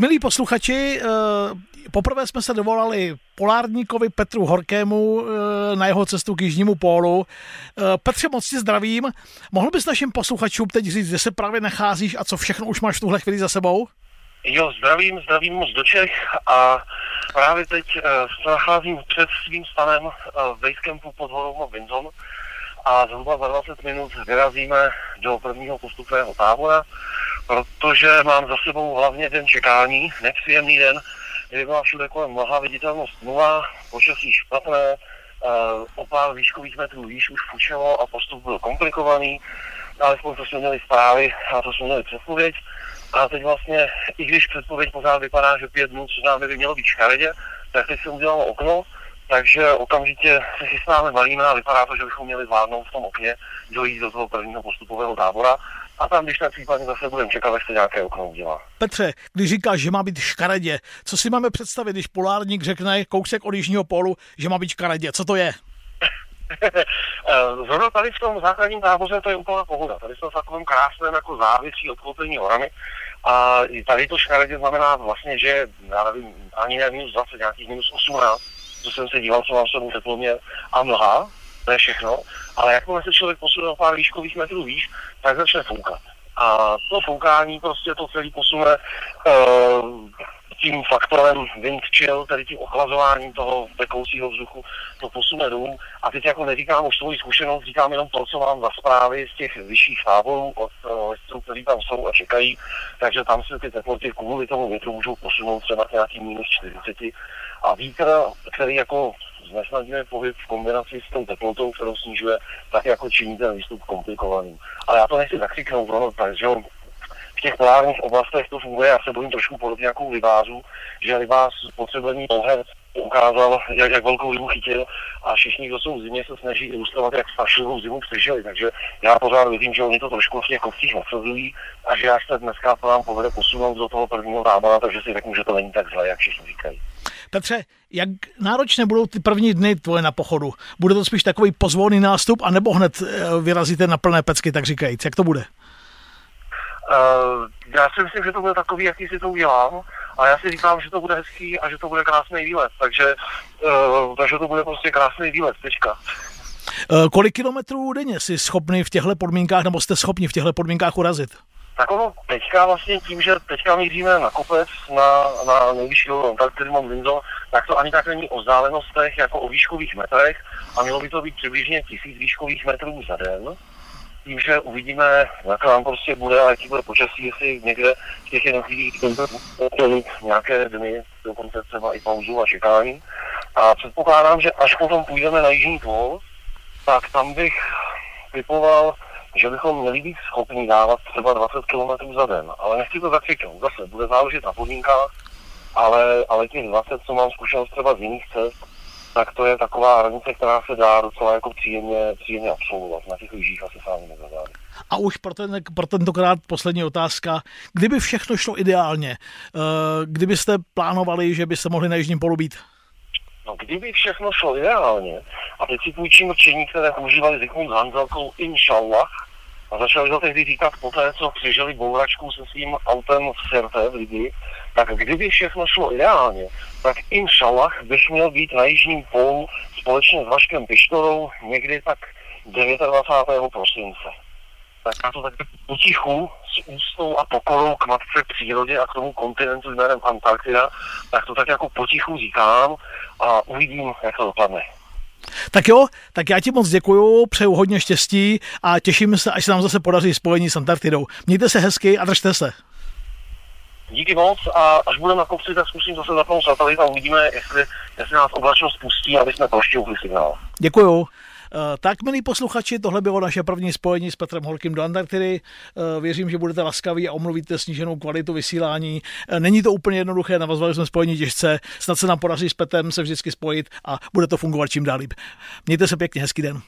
Milí posluchači, poprvé jsme se dovolali polárníkovi Petru Horkému na jeho cestu k Jižnímu pólu. Petře, moc ti zdravím. Mohl bys našim posluchačům teď říct, kde se právě nacházíš a co všechno už máš v tuhle chvíli za sebou? Jo, zdravím, zdravím moc do Čech a právě teď se nacházím před svým stanem v Basecampu pod horou Vinzon a zhruba za 20 minut vyrazíme do prvního postupného tábora, protože mám za sebou hlavně den čekání, nepříjemný den, kdy byla všude kolem mlha, viditelnost nula, počasí špatné, uh, o pár výškových metrů výš už fučelo a postup byl komplikovaný, alespoň to jsme měli zprávy a to jsme měli předpověď. A teď vlastně, i když předpověď pořád vypadá, že pět dnů, což nám by mělo být škaredě, tak teď se udělalo okno, takže okamžitě se chystáme, valíme a vypadá to, že bychom měli zvládnout v tom okně dojít do toho prvního postupového tábora a tam, když tak případně zase budeme čekat, až se nějaké okno udělá. Petře, když říkáš, že má být škaredě, co si máme představit, když polárník řekne kousek od jižního polu, že má být škaredě? Co to je? Zrovna tady v tom základním táboře to je úplná pohoda. Tady jsme v takovém krásném jako závisí odklopení horami. A tady to škaredě znamená vlastně, že já nevím, ani ne minus 20, nějakých minus 18, co jsem se díval, co mám sebou teploměr a mlha, to je všechno. Ale jakmile se člověk posune o pár výškových metrů výš, tak začne foukat. A to foukání prostě to celý posune uh, tím faktorem wind chill, tedy tím ochlazováním toho tekoucího vzduchu, to posune dolů. A teď jako neříkám už svoji zkušenost, říkám jenom to, co mám za zprávy z těch vyšších táborů od lesců, kteří tam jsou a čekají. Takže tam se ty teploty kvůli tomu větru můžou posunout třeba k nějakým minus 40. A vítr, který jako znesnadňuje pohyb v kombinaci s tou teplotou, kterou snižuje, tak jako činí ten výstup komplikovaným. Ale já to nechci zakřiknout, ono, takže v těch polárních oblastech to funguje, já se bojím trošku podobně jako u libářů, že libář potřebný dlouhé ukázal, jak, jak velkou zimu chytil a všichni, kdo jsou v zimě, se snaží ilustrovat, jak strašlivou zimu přežili. Takže já pořád vidím, že oni to trošku v těch kopcích nasazují a že až se dneska to nám povede posunout do toho prvního tábora, takže si řeknu, že to není tak zlé, jak všichni říkají. Petře, jak náročné budou ty první dny tvoje na pochodu? Bude to spíš takový pozvolný nástup, anebo hned eh, vyrazíte na plné pecky, tak říkajíc? Jak to bude? Uh, já si myslím, že to bude takový, jaký si to udělám. A já si říkám, že to bude hezký a že to bude krásný výlet. Takže, uh, takže to bude prostě krásný výlet, tečka. Uh, kolik kilometrů denně jsi schopný v těchto podmínkách, nebo jste schopni v těchto podmínkách urazit? Tak ono teďka vlastně tím, že teďka míříme na kopec, na, na nejvyšší Antarktidy Mount Windsor, tak to ani tak není o vzdálenostech jako o výškových metrech a mělo by to být přibližně tisíc výškových metrů za den tím, že uvidíme, jak nám prostě bude a jaký bude počasí, jestli někde v těch jednotlivých nějaké dny, dokonce třeba i pauzu a čekání. A předpokládám, že až potom půjdeme na Jižní pól, tak tam bych typoval, že bychom měli být schopni dávat třeba 20 km za den. Ale nechci to zakřiknout. Zase bude záležet na podmínkách, ale, ale těch 20, co mám zkušenost třeba z jiných cest, tak to je taková hranice, která se dá docela jako příjemně, příjemně absolvovat. Na těch lyžích asi sám nezavádí. A už pro, ten, pro tentokrát poslední otázka. Kdyby všechno šlo ideálně, uh, kdybyste plánovali, že byste mohli na Jižním polu být? No, kdyby všechno šlo ideálně, a teď si půjčím rčení, které používali Zikmund Hanzelkou, inshallah, a začali to tehdy říkat poté, co přežili bouračku se svým autem v Sirte v Lidi, tak kdyby všechno šlo ideálně, tak inshallah bych měl být na Jižním pólu společně s Vaškem Pištorou někdy tak 29. prosince. Tak já to tak potichu s ústou a pokorou k matce přírodě a k tomu kontinentu jménem Antarktida, tak to tak jako potichu říkám a uvidím, jak to dopadne. Tak jo, tak já ti moc děkuju, přeju hodně štěstí a těším se, až se nám zase podaří spojení s Antarktidou. Mějte se hezky a držte se. Díky moc a až budeme na kopci, tak zkusím zase zapnout satelit a uvidíme, jestli, jestli nás oblačnost pustí, aby jsme proštěvili signál. Děkuju. Eh, tak, milí posluchači, tohle bylo naše první spojení s Petrem Holkým do Antarktidy. Eh, věřím, že budete laskaví a omluvíte sníženou kvalitu vysílání. Eh, není to úplně jednoduché, navazovali jsme spojení těžce. Snad se nám podaří s Petrem se vždycky spojit a bude to fungovat čím dál líp. Mějte se pěkně, hezký den.